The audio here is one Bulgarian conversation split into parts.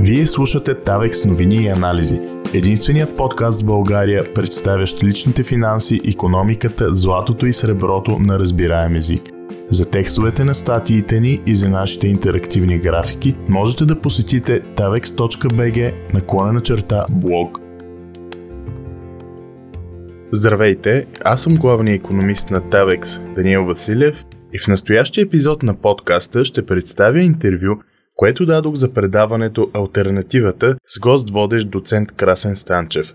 Вие слушате Тавекс новини и анализи. Единственият подкаст в България, представящ личните финанси, економиката, златото и среброто на разбираем език. За текстовете на статиите ни и за нашите интерактивни графики можете да посетите tavex.bg наклонена черта блог. Здравейте, аз съм главният економист на Tavex Даниел Василев и в настоящия епизод на подкаста ще представя интервю което дадох за предаването Альтернативата с гост водещ доцент Красен Станчев.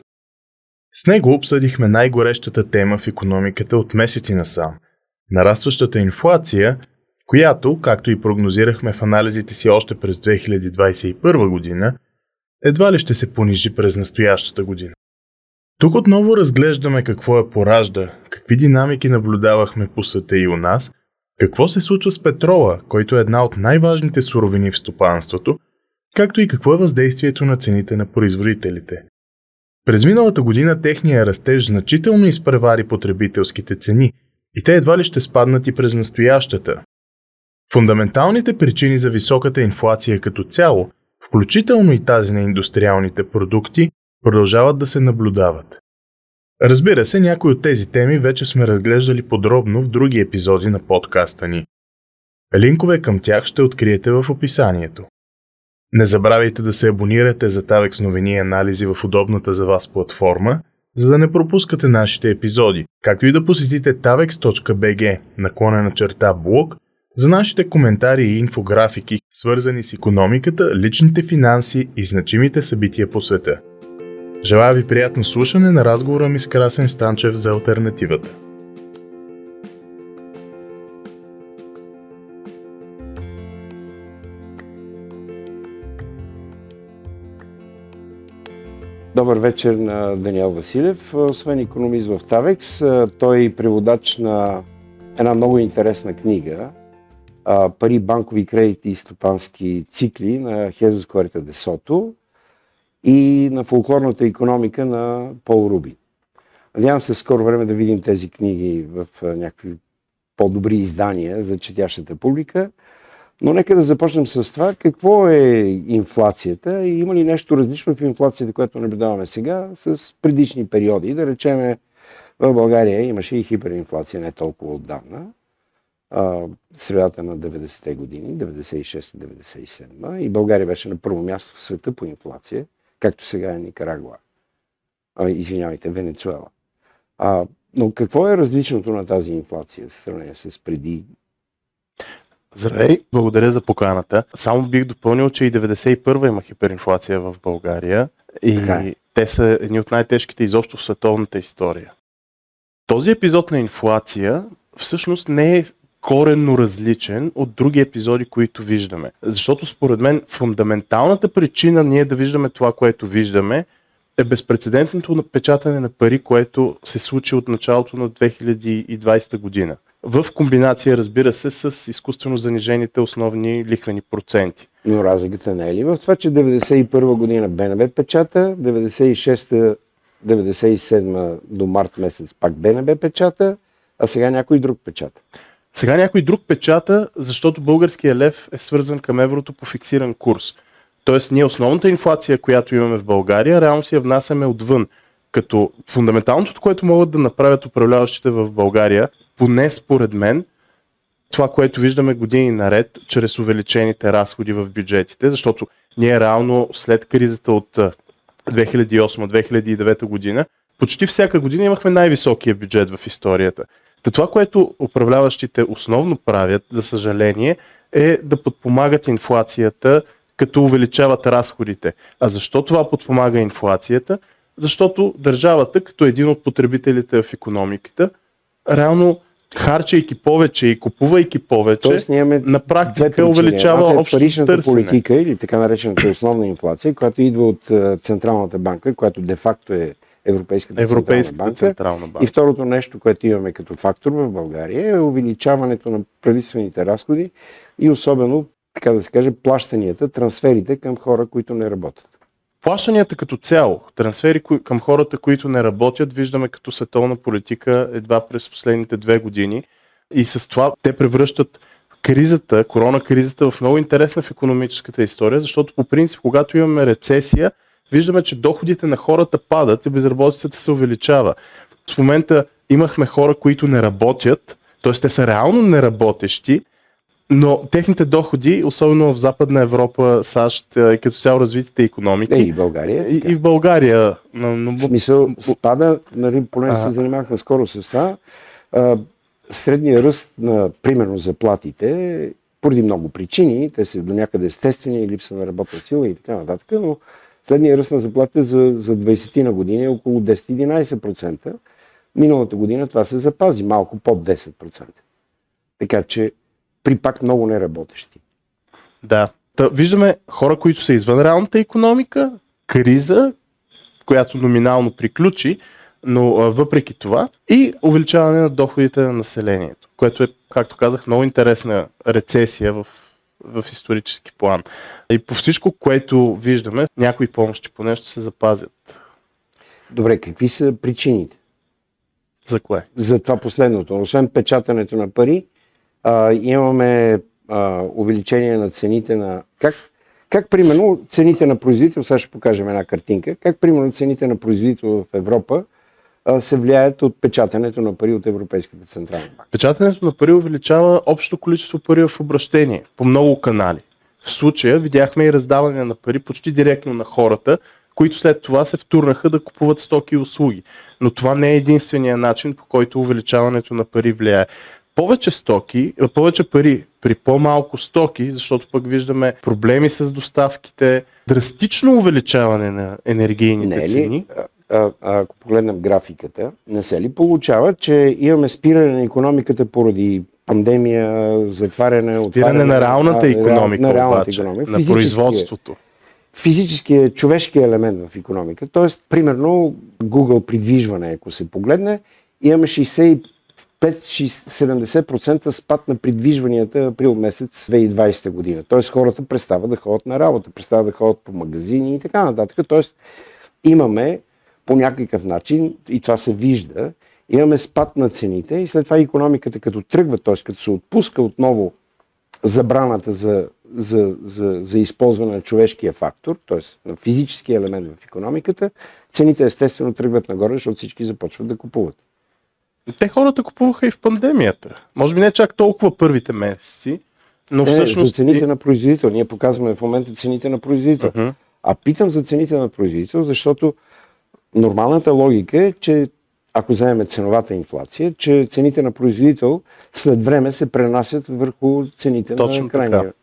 С него обсъдихме най-горещата тема в економиката от месеци насам – нарастващата инфлация, която, както и прогнозирахме в анализите си още през 2021 година, едва ли ще се понижи през настоящата година. Тук отново разглеждаме какво е поражда, какви динамики наблюдавахме по света и у нас – какво се случва с петрола, който е една от най-важните суровини в стопанството, както и какво е въздействието на цените на производителите. През миналата година техния растеж значително изпревари потребителските цени и те едва ли ще спаднат и през настоящата. Фундаменталните причини за високата инфлация като цяло, включително и тази на индустриалните продукти, продължават да се наблюдават. Разбира се, някои от тези теми вече сме разглеждали подробно в други епизоди на подкаста ни. Линкове към тях ще откриете в описанието. Не забравяйте да се абонирате за Тавекс новини и анализи в удобната за вас платформа, за да не пропускате нашите епизоди, както и да посетите tavex.bg наклонена черта блог за нашите коментари и инфографики, свързани с економиката, личните финанси и значимите събития по света. Желая ви приятно слушане на разговора ми с Красен Станчев за альтернативата. Добър вечер на Даниел Василев. Освен економист в Тавекс, той е преводач на една много интересна книга Пари, банкови кредити и стопански цикли на Хезус Корета Десото и на фолклорната економика на Пол Руби. Надявам се скоро време да видим тези книги в някакви по-добри издания за четящата публика. Но нека да започнем с това. Какво е инфлацията и има ли нещо различно в инфлацията, което наблюдаваме сега с предишни периоди? Да речеме, в България имаше и хиперинфлация не толкова отдавна, средата на 90-те години, 96-97 и България беше на първо място в света по инфлация както сега е Никарагуа. А, извинявайте, Венецуела. А, но какво е различното на тази инфлация в сравнение с преди? Здравей, благодаря за поканата. Само бих допълнил, че и 91-а има хиперинфлация в България и е. те са едни от най-тежките изобщо в световната история. Този епизод на инфлация всъщност не е коренно различен от други епизоди, които виждаме. Защото според мен фундаменталната причина ние да виждаме това, което виждаме, е безпредседентното напечатане на пари, което се случи от началото на 2020 година. В комбинация, разбира се, с изкуствено занижените основни лихвени проценти. Но разликата не е ли в това, че 1991 година БНБ печата, 96 97 до март месец пак БНБ печата, а сега някой друг печата. Сега някой друг печата, защото българския лев е свързан към еврото по фиксиран курс. Тоест ние основната инфлация, която имаме в България, реално си я внасяме отвън. Като фундаменталното, което могат да направят управляващите в България, поне според мен, това, което виждаме години наред, чрез увеличените разходи в бюджетите, защото ние реално след кризата от 2008-2009 година, почти всяка година имахме най-високия бюджет в историята. Та това, което управляващите основно правят, за съжаление, е да подпомагат инфлацията, като увеличават разходите. А защо това подпомага инфлацията? Защото държавата, като един от потребителите в економиката, реално харчайки повече и купувайки повече, Тоест, на практика увеличава паричната търсене. политика или така наречената основна инфлация, която идва от Централната банка, която де-факто е Европейската, Европейската централна, банка. централна банка. И второто нещо, което имаме като фактор в България е увеличаването на правителствените разходи и особено, така да се каже, плащанията, трансферите към хора, които не работят. Плащанията като цяло, трансфери към хората, които не работят, виждаме като световна политика едва през последните две години. И с това те превръщат кризата, корона кризата в много интересна в економическата история, защото по принцип, когато имаме рецесия, виждаме, че доходите на хората падат и безработицата се увеличава. В момента имахме хора, които не работят, т.е. те са реално неработещи, но техните доходи, особено в Западна Европа, САЩ и като цяло развитите економики. Е, и в България. И, и в България. Но, но... В смисъл, спада, нали, поне а... се занимахме скоро с това. Средният ръст на, примерно, заплатите, поради много причини, те са до някъде естествени, липса на работна сила и така нататък, но средният ръст на заплатите за, за 20 ти на година е около 10-11%. Миналата година това се запази малко под 10%. Така че при пак много неработещи. Да. Та, виждаме хора, които са извън реалната економика, криза, която номинално приключи, но а, въпреки това и увеличаване на доходите на населението, което е, както казах, много интересна рецесия в, в исторически план. И по всичко, което виждаме, някои помощи поне ще се запазят. Добре, какви са причините? За кое? За това последното. Освен печатането на пари, а, имаме а, увеличение на цените на... Как, как примерно цените на производител, сега ще покажем една картинка, как примерно цените на производител в Европа се влияят от печатането на пари от Европейската централна банка? Печатането на пари увеличава общо количество пари в обращение по много канали. В случая видяхме и раздаване на пари почти директно на хората, които след това се втурнаха да купуват стоки и услуги. Но това не е единствения начин, по който увеличаването на пари влияе повече стоки, повече пари при по-малко стоки, защото пък виждаме проблеми с доставките, драстично увеличаване на енергийните не, цени. А, а, ако погледнем графиката, не се ли получава, че имаме спиране на економиката поради пандемия, затваряне, Спиране на реалната економика, на, реалната обаче, економика, на производството. Физическият, човешкият елемент в економика. Тоест, примерно, Google придвижване, ако се погледне, имаме 5-70% спад на придвижванията април месец 2020 година. Тоест хората престават да ходят на работа, престават да ходят по магазини и така нататък. Тоест имаме по някакъв начин, и това се вижда, имаме спад на цените и след това економиката като тръгва, т.е. като се отпуска отново забраната за, за, за, за използване на човешкия фактор, т.е. на физическия елемент в економиката, цените естествено тръгват нагоре, защото всички започват да купуват. Те хората купуваха и в пандемията. Може би не чак толкова първите месеци, но не, всъщност... За цените на производител. Ние показваме в момента цените на производител. Uh-huh. А питам за цените на производител, защото нормалната логика е, че ако вземем ценовата инфлация, че цените на производител след време се пренасят върху цените Точно на крайния,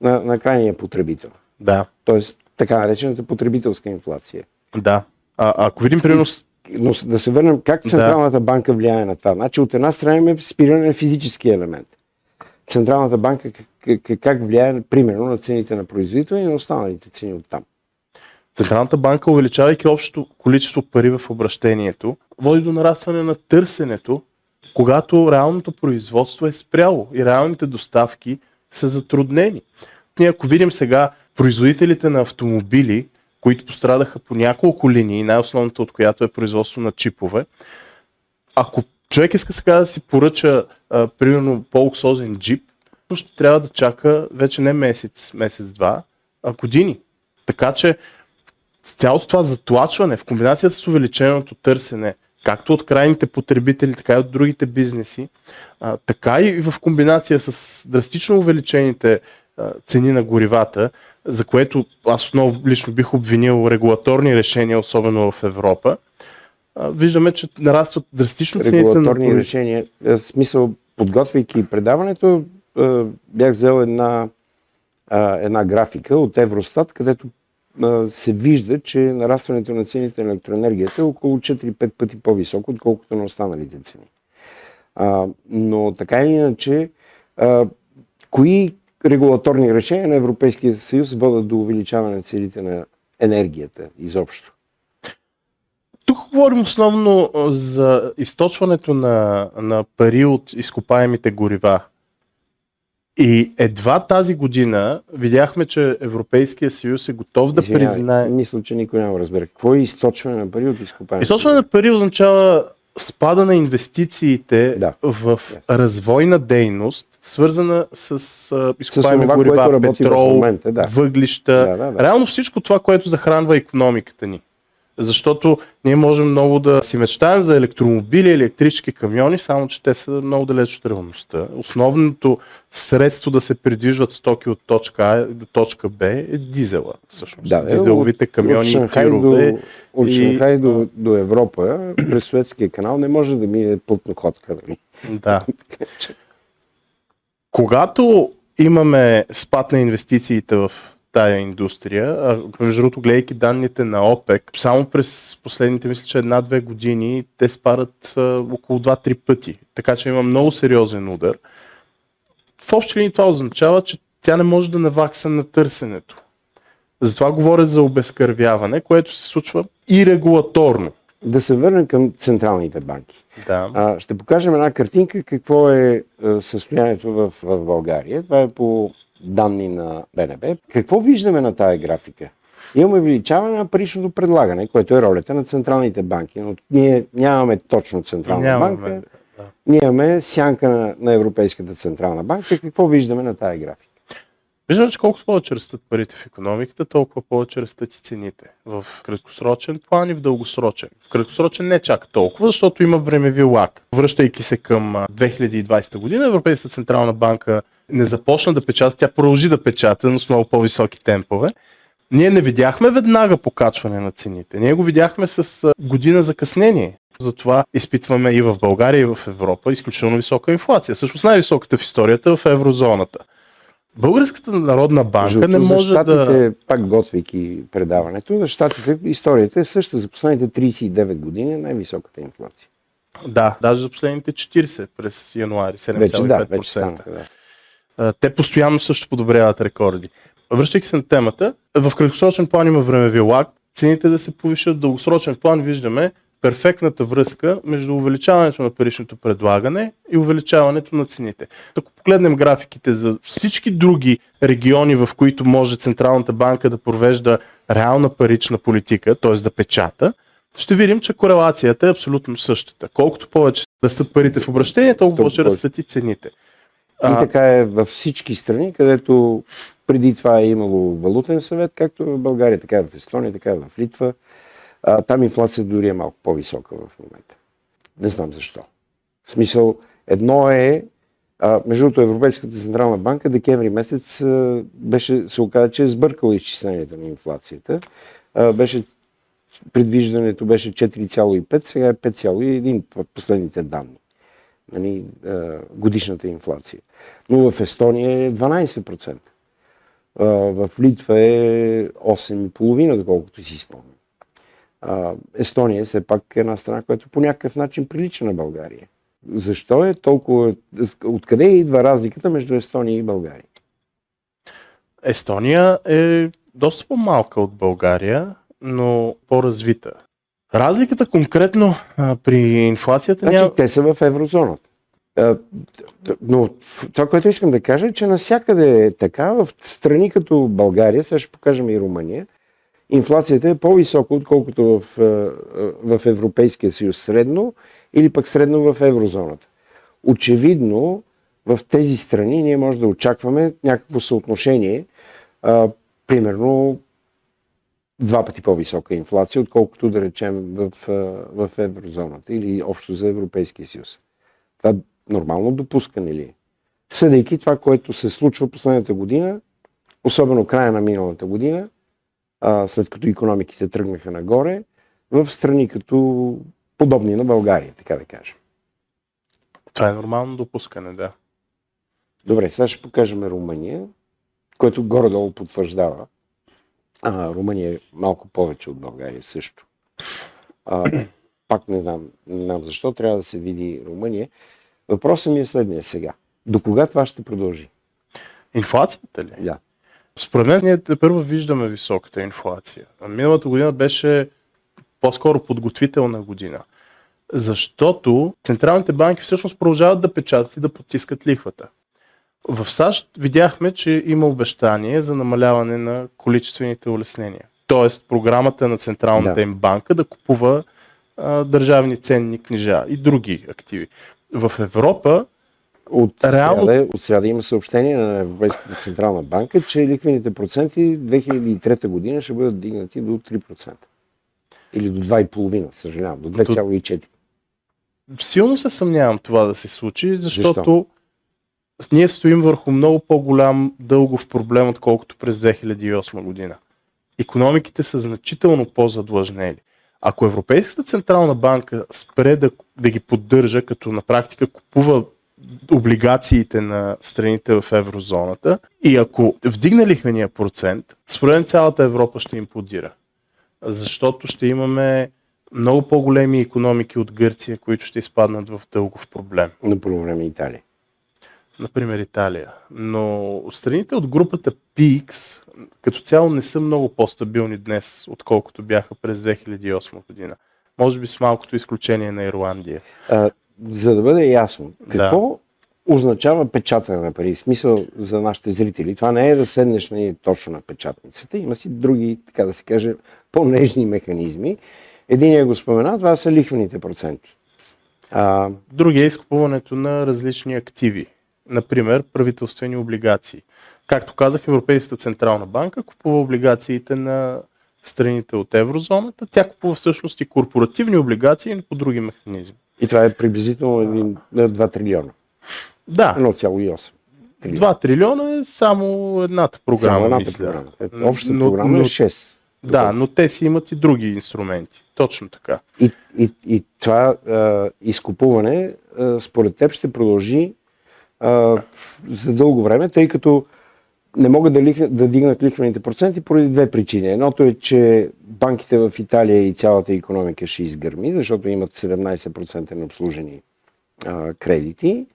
на, на крайния потребител. Да. Тоест, така наречената потребителска инфлация. Да. А, ако видим примерно но да се върнем как Централната да. банка влияе на това. Значи от една страна имаме спиране на физически елемент. Централната банка как, как влияе, примерно, на цените на производител и на останалите цени от там. Централната банка, увеличавайки общото количество пари в обращението, води до нарастване на търсенето, когато реалното производство е спряло и реалните доставки са затруднени. Ние ако видим сега производителите на автомобили, които пострадаха по няколко линии, най-основната от която е производство на чипове. Ако човек иска сега да си поръча, а, примерно, по-луксозен джип, ще трябва да чака вече не месец, месец-два, а години. Така че с цялото това затлачване в комбинация с увеличеното търсене, както от крайните потребители, така и от другите бизнеси, а, така и в комбинация с драстично увеличените а, цени на горивата, за което аз отново лично бих обвинил регулаторни решения, особено в Европа, виждаме, че нарастват драстично цените на... Регулаторни решения, в смисъл, подготвяйки предаването, бях взел една, една графика от Евростат, където се вижда, че нарастването на цените на електроенергията е около 4-5 пъти по-високо, отколкото на останалите цени. но така или иначе, кои регулаторни решения на Европейския съюз водят до увеличаване на целите на енергията изобщо. Тук говорим основно за източването на, на пари от изкопаемите горива. И едва тази година видяхме, че Европейския съюз е готов да Извинявай, признае. Мисля, че никой няма разбере. Какво е източване на пари от изкопаемите? Източване на пари означава спада на инвестициите да. в да. развойна дейност, свързана с а, изкопаеми горива, петрол, момента, да. въглища. Да, да, да. Реално всичко това, което захранва економиката ни. Защото ние можем много да си мечтаем за електромобили, електрически камиони, само че те са много далеч от реалността. Основното средство да се придвижват стоки от точка А до точка Б е дизела. Всъщност. Да, Дизеловите камиони, от тирове. До, от Шанхай и... до, до Европа, през Суетския канал не може да мине плътноходка. Нали? Да. Когато имаме спад на инвестициите в тая индустрия. А, между другото, гледайки данните на ОПЕК, само през последните, мисля, че една-две години те спарат а, около 2-3 пъти. Така че има много сериозен удар. В общи линии това означава, че тя не може да навакса на търсенето. Затова говоря за обезкървяване, което се случва и регулаторно. Да се върнем към централните банки. Да. А, ще покажем една картинка какво е състоянието в, в България. Това е по данни на БНБ. Какво виждаме на тая графика? Имаме увеличаване на паричното предлагане, което е ролята на централните банки, но ние нямаме точно централна нямаме, банка. Да. Ние имаме сянка на, на Европейската централна банка. Какво виждаме на тая графика? Виждаме, че колкото повече растат парите в економиката, толкова повече растат и цените. В краткосрочен план и в дългосрочен. В краткосрочен не чак толкова, защото има времеви лак. Връщайки се към 2020 година, Европейската централна банка не започна да печата, тя продължи да печата, но с много по-високи темпове. Ние не видяхме веднага покачване на цените. Ние го видяхме с година закъснение. Затова изпитваме и в България, и в Европа изключително висока инфлация. Също най-високата в историята в еврозоната. Българската народна банка Жуто, не може щатите, да... Пак готвейки предаването, за щатите историята е същата. За последните 39 години е най-високата инфлация. Да, даже за последните 40 през януари 7,5%. Вече, да, вече станаха, да. Те постоянно също подобряват рекорди. Връщайки се на темата, в краткосрочен план има времеви лак, цените да се повишат, в дългосрочен план виждаме перфектната връзка между увеличаването на паричното предлагане и увеличаването на цените. Ако погледнем графиките за всички други региони, в които може Централната банка да провежда реална парична политика, т.е. да печата, ще видим, че корелацията е абсолютно същата. Колкото повече растат парите в обращение, толкова повече растат и цените. И така е във всички страни, където преди това е имало валутен съвет, както в България, така е в Естония, така е в Литва. А, там инфлацията дори е малко по-висока в момента. Не знам защо. В смисъл, едно е, а, между другото Европейската централна банка декември месец а, беше, се оказа, че е сбъркала изчисленията на инфлацията. А, беше, предвиждането беше 4,5, сега е 5,1 в последните данни. Нали, годишната инфлация. Но в Естония е 12%. А, в Литва е 8,5, доколкото си спомням. Естония е все пак една страна, която по някакъв начин прилича на България. Защо е толкова... Откъде идва разликата между Естония и България? Естония е доста по-малка от България, но по-развита. Разликата конкретно а, при инфлацията значи, няма... те са в еврозоната. А, но това, което искам да кажа е, че насякъде е така. В страни като България, сега ще покажем и Румъния, инфлацията е по-висока, отколкото в, в Европейския съюз средно или пък средно в еврозоната. Очевидно, в тези страни ние може да очакваме някакво съотношение, а, примерно два пъти по-висока инфлация, отколкото да речем в, в еврозоната или общо за Европейския съюз. Това нормално допускане ли е? Съдейки това, което се случва последната година, особено края на миналата година, а, след като економиките тръгнаха нагоре, в страни като подобни на България, така да кажем. Това е нормално допускане, да. Добре, сега ще покажем Румъния, което горе-долу потвърждава. А, Румъния е малко повече от България също. А, пак не знам, не знам защо трябва да се види Румъния. Въпросът ми е следния сега. До кога това ще продължи? Инфлацията ли? Да. Според мен ние първо виждаме високата инфлация. Миналата година беше по-скоро подготвителна година. Защото централните банки всъщност продължават да печатат и да потискат лихвата. В САЩ видяхме, че има обещание за намаляване на количествените улеснения. Тоест програмата на Централната да. им банка да купува а, държавни ценни книжа и други активи. В Европа От, Реално- сряда, от сряда има съобщение на Европейската централна банка, че лихвените проценти 2003 година ще бъдат дигнати до 3%. Или до 2,5%, съжалявам, до 2,4%. Силно се съмнявам това да се случи, защото Защо? Ние стоим върху много по-голям дългов проблем, отколкото през 2008 година. Економиките са значително по-задлъжнели. Ако Европейската централна банка спре да, да ги поддържа, като на практика купува облигациите на страните в еврозоната и ако вдигне лихвения процент, според цялата Европа ще имплодира. Защото ще имаме много по-големи економики от Гърция, които ще изпаднат в дългов проблем. На първо време Италия. Например Италия. Но страните от групата PX като цяло не са много по-стабилни днес, отколкото бяха през 2008 година. Може би с малкото изключение на Ирландия. А, за да бъде ясно, какво означава печатане на пари? Смисъл за нашите зрители. Това не е да седнеш нали, точно на печатницата. Има си други, така да се каже, по-нежни механизми. Единият го спомена, това са лихвените проценти. А, Другия е изкупуването на различни активи. Например, правителствени облигации. Както казах, Европейската централна банка купува облигациите на страните от еврозоната. Тя купува всъщност и корпоративни облигации, по други механизми. и това е приблизително един- на 2 трилиона. Да, 1,8. трилиона. 2 трилиона е само едната програма, Само едната мисля. програма. Ето, Общата Но- програма но- е 6. Да, но те си имат и други инструменти. Точно така. И, и, и това а, изкупуване, а, според теб, ще продължи а, за дълго време, тъй като не могат да, лих, да дигнат лихвените проценти поради две причини. Едното е, че банките в Италия и цялата економика ще изгърми, защото имат 17% необслужени а, кредити.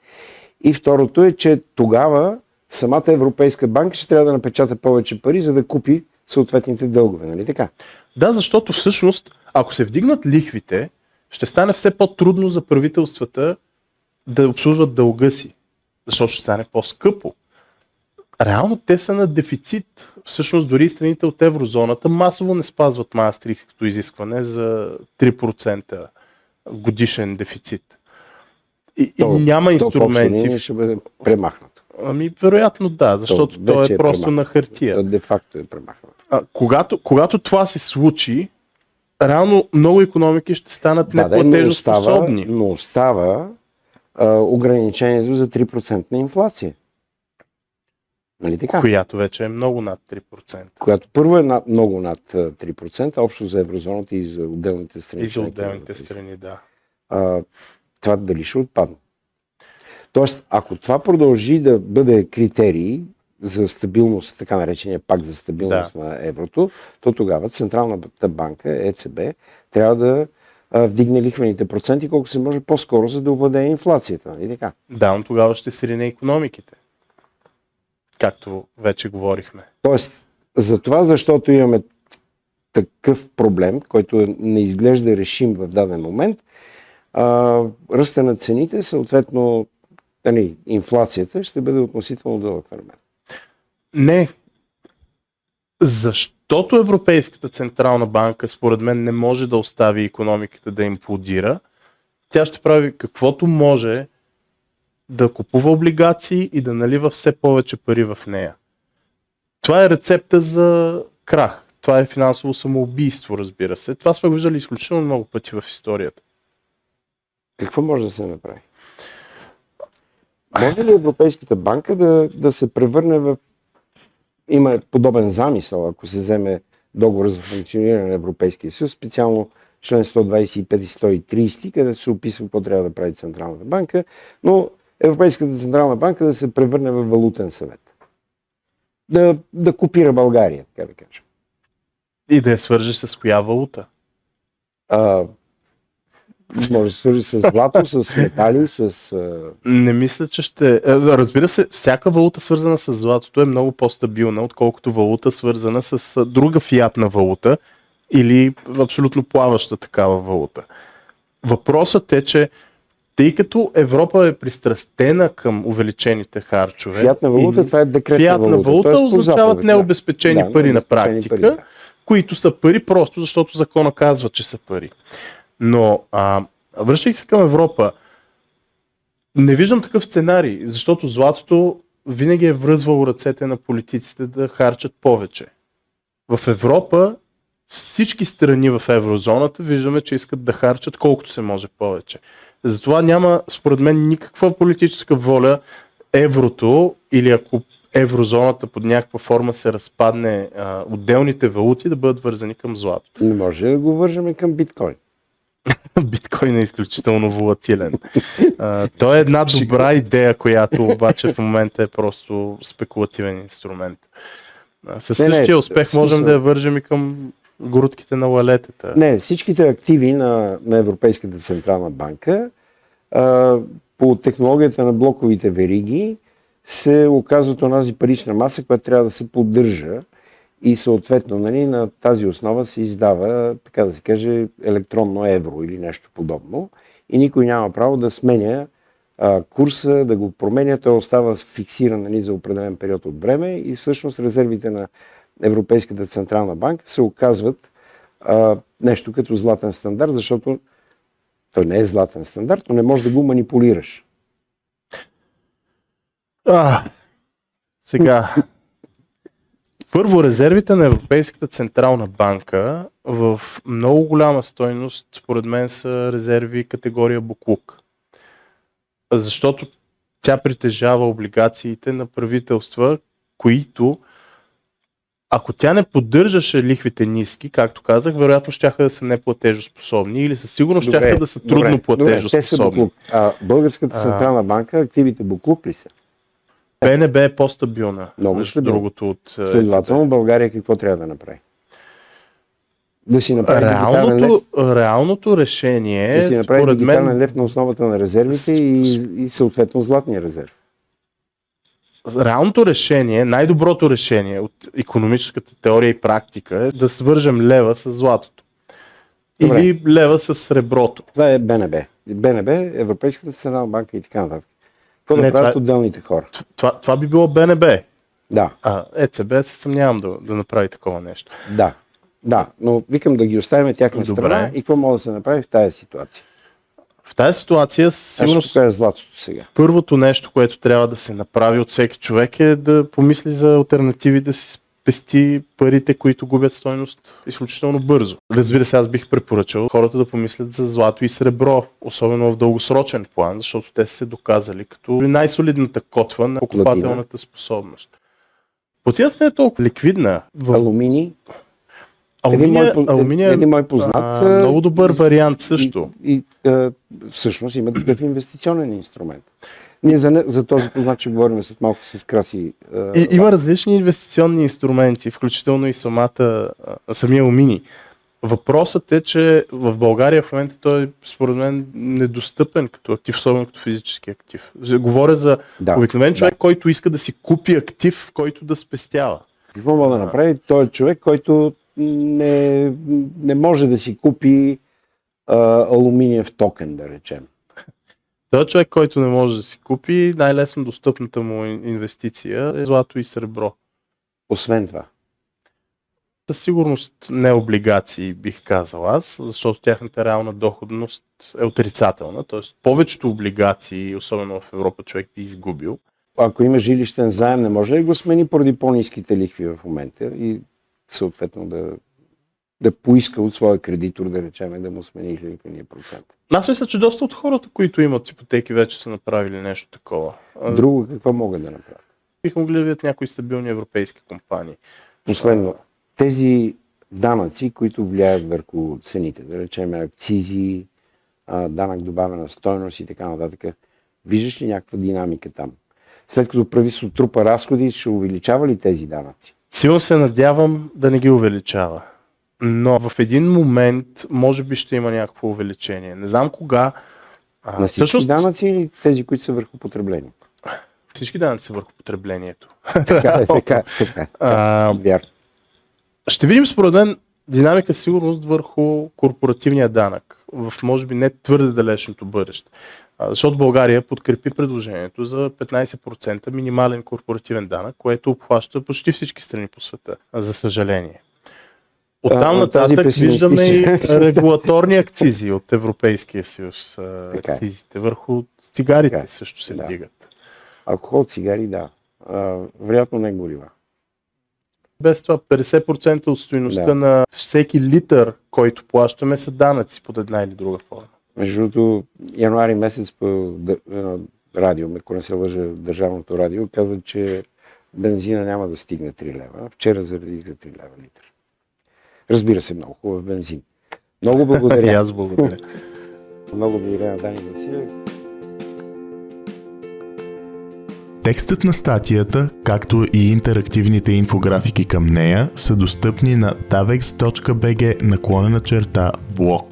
И второто е, че тогава самата Европейска банка ще трябва да напечата повече пари, за да купи съответните дългове. Нали така? Да, защото всъщност, ако се вдигнат лихвите, ще стане все по-трудно за правителствата да обслужват дълга си, защото ще стане по-скъпо. Реално те са на дефицит. Всъщност дори и страните от еврозоната масово не спазват Маастрихтското изискване за 3% годишен дефицит. И, и То- няма То инструменти. линии ще бъде премахнато. Ами, вероятно да, защото то, вече е е просто премахнато. на хартия. То де-факто е премахнато. А, когато, когато това се случи, реално много економики ще станат Да, да, но остава, неплатежоспособни. но остава ограничението за 3% на инфлация. Нали така? която вече е много над 3%. Която първо е над, много над а, 3%, общо за еврозоната и за отделните страни. И за отделните страни, да. а, това дали ще отпадне. Тоест, ако това продължи да бъде критерий за стабилност, така наречения пак за стабилност да. на еврото, то тогава Централната банка, ЕЦБ, трябва да вдигне лихвените проценти колко се може по-скоро, за да овладее инфлацията. Нали така? Да, но тогава ще срине економиките. Както вече говорихме. Тоест, за това, защото имаме такъв проблем, който не изглежда решим в даден момент, а, ръста на цените, съответно нали, инфлацията ще бъде относително дълъг феномен. Не. Защото Европейската централна банка, според мен, не може да остави економиката да имплодира. Тя ще прави каквото може да купува облигации и да налива все повече пари в нея. Това е рецепта за крах. Това е финансово самоубийство, разбира се. Това сме виждали изключително много пъти в историята. Какво може да се направи? Може ли Европейската банка да, да се превърне в... Има подобен замисъл, ако се вземе договор за функциониране на Европейския съюз, специално член 125 и 130, където се описва какво трябва да прави Централната банка, но Европейската Централна банка да се превърне в валутен съвет. Да, да копира България, така да кажем. И да я свържи с коя валута. А, може да се свържи с злато, с метали, с... Не мисля, че ще. е, Разбира се, всяка валута, свързана с златото, е много по-стабилна, отколкото валута, свързана с друга фиатна валута или абсолютно плаваща такава валута. Въпросът е, че тъй като Европа е пристрастена към увеличените харчове. Фиатна валута, и това е декретна фиатна валута. валута т.е. по означават необезпечени да. пари Да, на необезпечени практика, пари, които са пари просто защото закона казва, че са пари. Но, а, връщайки се към Европа, Не виждам такъв сценарий, защото златото винаги е връзвало ръцете на политиците да харчат повече. В Европа всички страни в еврозоната виждаме, че искат да харчат колкото се може повече. Затова няма, според мен, никаква политическа воля еврото или ако еврозоната под някаква форма се разпадне, а, отделните валути да бъдат вързани към златото. Не може да го вържаме към биткоин. биткоин е изключително волатилен. А, той е една добра идея, която обаче в момента е просто спекулативен инструмент. А, със Не, същия успех можем да я вържем и към грудките на лалетата. Не, всичките активи на, на Европейската централна банка а, по технологията на блоковите вериги се оказват онази парична маса, която трябва да се поддържа и съответно нали, на тази основа се издава, така да се каже, електронно евро или нещо подобно и никой няма право да сменя а, курса, да го променя, той остава фиксиран нали, за определен период от време и всъщност резервите на Европейската централна банка се оказват а, нещо като златен стандарт, защото той не е златен стандарт, но не можеш да го манипулираш. А, сега. Първо, резервите на Европейската централна банка в много голяма стойност, според мен, са резерви категория Буклук. Защото тя притежава облигациите на правителства, които, ако тя не поддържаше лихвите ниски, както казах, вероятно ще да са неплатежоспособни или със сигурност ще да са трудно добре, те са платежоспособни. буклук. А Българската централна банка, активите буклук ли са? БНБ е по-стабилна, Много между другото от е, Следователно България какво трябва да направи? Да си направи Реалното, реалното решение да си е, направи според мен, лев на основата на резервите и, и съответно златния резерв. реалното решение, най-доброто решение от економическата теория и практика е да свържем лева с златото. Добре. Или лева с среброто. Това е БНБ. БНБ, Европейската централна банка и така нататък. Какво да правят това- отделните хора? Това, това би било БНБ. Да, А ЕЦБ се съмнявам да, да направи такова нещо. да, да, но викам да ги оставим тяхна Добре. страна и какво може да се направи в тази ситуация. В тази ситуация Сигурно покажа златото сега. първото нещо, което трябва да се направи от всеки човек е да помисли за альтернативи да си спести парите, които губят стойност изключително бързо. Разбира се, аз бих препоръчал хората да помислят за злато и сребро, особено в дългосрочен план, защото те са се доказали като най-солидната котва на покупателната способност. Платината не е толкова ликвидна. В Алуминий. алуминия, един, мой, по- алуминия един мой познат. а, много добър вариант също. И, и а, всъщност има такъв инвестиционен инструмент. Ние за, за този познат ще говорим след малко с Краси. а, И, има различни инвестиционни инструменти, включително и самата, самия алуминий. Въпросът е, че в България в момента той е, според мен, недостъпен като актив, особено като физически актив. Говоря за Да, обикновен да. човек, който иска да си купи актив, в който да спестява. Какво мога да направи? Той е човек, който не, не може да си купи а, алуминиев токен, да речем. Той е човек, който не може да си купи, най-лесно достъпната му ин- инвестиция е злато и сребро. Освен това. Със сигурност не облигации, бих казал аз, защото тяхната реална доходност е отрицателна. Тоест, повечето облигации, особено в Европа, човек би изгубил. Ако има жилищен заем, не може ли го смени поради по-низките лихви в момента и съответно да, да поиска от своя кредитор, да речем, да му смени лихвения процент. Аз мисля, че доста от хората, които имат ипотеки, вече са направили нещо такова. Друго какво могат да направят? Биха могли да видят някои стабилни европейски компании. Последно, тези данъци, които влияят върху цените, да речем акцизи, данък добавена стойност и така нататък, виждаш ли някаква динамика там? След като правителството трупа разходи, ще увеличава ли тези данъци? Силно се надявам да не ги увеличава. Но в един момент, може би ще има някакво увеличение. Не знам кога. А, На всички данъци или тези, които са върху потребление? всички данъци са върху потреблението. Така е, така, така. А, Вярно. Ще видим според мен динамика сигурност върху корпоративния данък в може би не твърде далечното бъдеще. Защото България подкрепи предложението за 15% минимален корпоративен данък, което обхваща почти всички страни по света, за съжаление. Оттам нататък виждаме и регулаторни акцизи от Европейския съюз. Така е. Акцизите върху Цигарите цигари. също се да. вдигат. Алкохол, цигари, да. А, вероятно не горива. Без това 50% от стоиността да. на всеки литър, който плащаме, са данъци под една или друга форма. Между другото, януари месец по радио, ако не се лъжа, държавното радио, казва, че бензина няма да стигне 3 лева. Вчера заради 3 лева литър. Разбира се, много хубав бензин. Много благодаря. аз благодаря. много благодаря на Дани Василев. Текстът на статията, както и интерактивните инфографики към нея са достъпни на davex.bg наклонена черта блог.